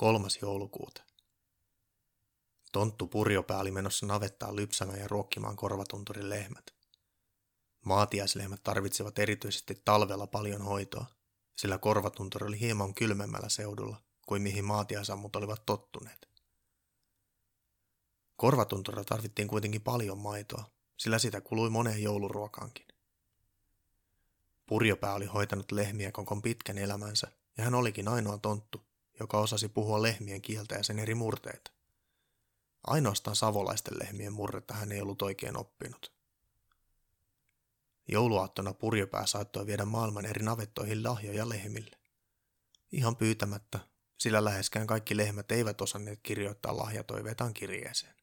Kolmas joulukuuta. Tonttu Purjopää oli menossa navettaan lypsämään ja ruokkimaan korvatunturin lehmät. Maatiaislehmät tarvitsivat erityisesti talvella paljon hoitoa, sillä korvatunturi oli hieman kylmemmällä seudulla kuin mihin maatiaisammut olivat tottuneet. Korvatunturilla tarvittiin kuitenkin paljon maitoa, sillä sitä kului moneen jouluruokaankin. Purjopää oli hoitanut lehmiä koko pitkän elämänsä, ja hän olikin ainoa tonttu, joka osasi puhua lehmien kieltä ja sen eri murteita. Ainoastaan savolaisten lehmien murretta hän ei ollut oikein oppinut. Jouluaattona purjopää saattoi viedä maailman eri navettoihin lahjoja lehmille. Ihan pyytämättä, sillä läheskään kaikki lehmät eivät osanneet kirjoittaa lahjatoiveitaan kirjeeseen.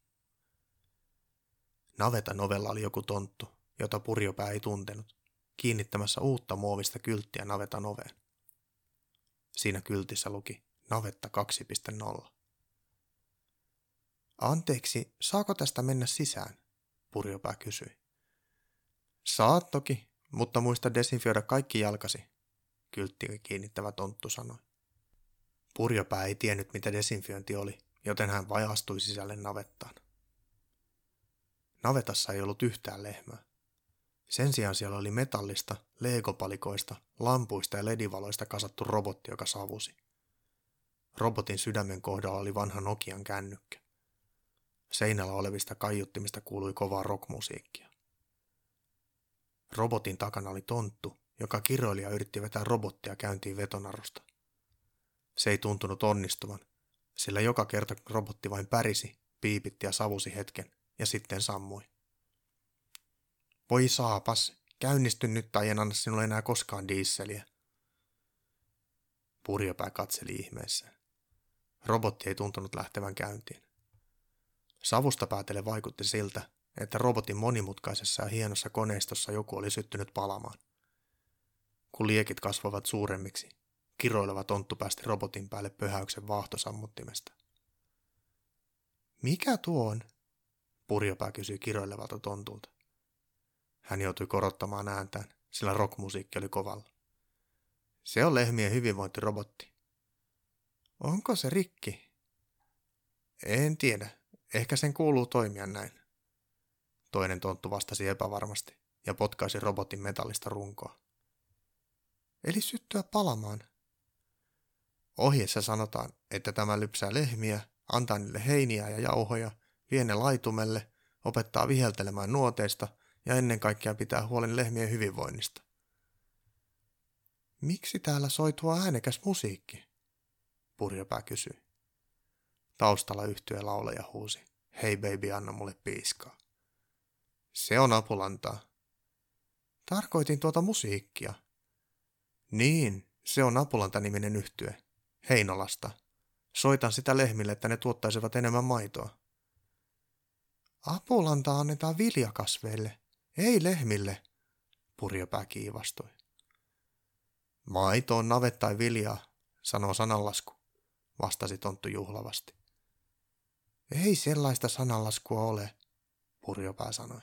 Navetan ovella oli joku tonttu, jota purjopää ei tuntenut, kiinnittämässä uutta muovista kylttiä navetan oveen. Siinä kyltissä luki Navetta 2.0. Anteeksi, saako tästä mennä sisään? Purjopää kysyi. Saat toki, mutta muista desinfioida kaikki jalkasi, kyltti kiinnittävä tonttu sanoi. Purjopää ei tiennyt, mitä desinfiointi oli, joten hän vain astui sisälle navettaan. Navetassa ei ollut yhtään lehmää. Sen sijaan siellä oli metallista, leegopalikoista, lampuista ja ledivaloista kasattu robotti, joka savusi. Robotin sydämen kohdalla oli vanha Nokian kännykkä. Seinällä olevista kaiuttimista kuului kovaa rockmusiikkia. Robotin takana oli tonttu, joka kiroilija yritti vetää robottia käyntiin vetonarusta. Se ei tuntunut onnistuvan, sillä joka kerta robotti vain pärisi, piipitti ja savusi hetken ja sitten sammui. Voi saapas, käynnisty nyt tai en anna sinulle enää koskaan diisseliä. Purjopää katseli ihmeessä. Robotti ei tuntunut lähtevän käyntiin. Savusta päätelle vaikutti siltä, että robotin monimutkaisessa ja hienossa koneistossa joku oli syttynyt palamaan. Kun liekit kasvavat suuremmiksi, kiroileva tonttu päästi robotin päälle pöhäyksen vaahtosammuttimesta. Mikä tuo on? Purjopää kysyi kiroilevalta tontulta. Hän joutui korottamaan ääntään, sillä rockmusiikki oli kovalla. Se on lehmien hyvinvointirobotti. Onko se rikki? En tiedä. Ehkä sen kuuluu toimia näin. Toinen tonttu vastasi epävarmasti ja potkaisi robotin metallista runkoa. Eli syttyä palamaan. Ohjeessa sanotaan, että tämä lypsää lehmiä, antaa niille heiniä ja jauhoja, vie ne laitumelle, opettaa viheltelemään nuoteista ja ennen kaikkea pitää huolen lehmien hyvinvoinnista. Miksi täällä soi tuo äänekäs musiikki? Purjopää kysyi. Taustalla yhtye laulaja huusi. Hei baby, anna mulle piiskaa. Se on apulantaa. Tarkoitin tuota musiikkia. Niin, se on Apulanta-niminen yhtye. Heinolasta. Soitan sitä lehmille, että ne tuottaisivat enemmän maitoa. Apulanta annetaan viljakasveille, ei lehmille, purjopää kiivastui. Maito on navet tai viljaa, sanoo sananlasku, vastasi tonttu juhlavasti. Ei sellaista sananlaskua ole, purjopää sanoi.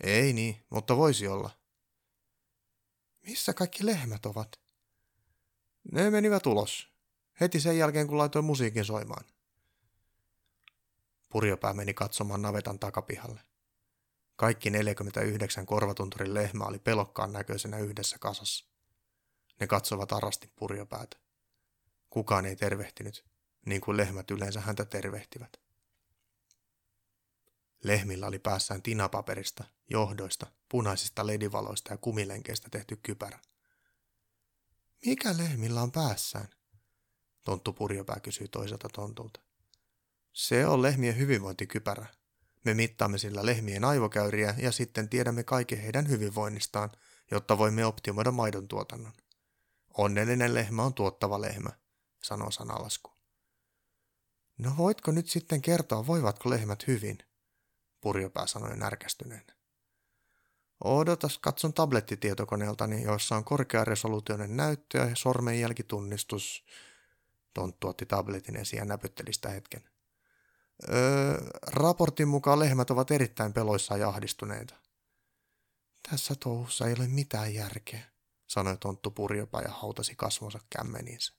Ei niin, mutta voisi olla. Missä kaikki lehmät ovat? Ne menivät ulos, heti sen jälkeen kun laitoin musiikin soimaan. Purjopää meni katsomaan navetan takapihalle. Kaikki 49 korvatunturin lehmää oli pelokkaan näköisenä yhdessä kasassa. Ne katsovat arasti purjopäätä. Kukaan ei tervehtinyt, niin kuin lehmät yleensä häntä tervehtivät. Lehmillä oli päässään tinapaperista, johdoista, punaisista ledivaloista ja kumilenkeistä tehty kypärä. Mikä lehmillä on päässään? Tonttu Purjopää kysyi toiselta tontulta. Se on lehmien hyvinvointikypärä. Me mittaamme sillä lehmien aivokäyriä ja sitten tiedämme kaiken heidän hyvinvoinnistaan, jotta voimme optimoida maidon tuotannon. Onnellinen lehmä on tuottava lehmä, sanoo sanalasku. No voitko nyt sitten kertoa, voivatko lehmät hyvin? Purjopää sanoi närkästyneenä. Odotas, katson tablettitietokoneeltani, jossa on korkearesoluutioinen näyttö ja sormenjälkitunnistus. Tonttu otti tabletin esiin ja näpytteli sitä hetken. Öö, raportin mukaan lehmät ovat erittäin peloissaan ja ahdistuneita. Tässä touhussa ei ole mitään järkeä, sanoi tonttu purjopa ja hautasi kasvonsa kämmeniinsä.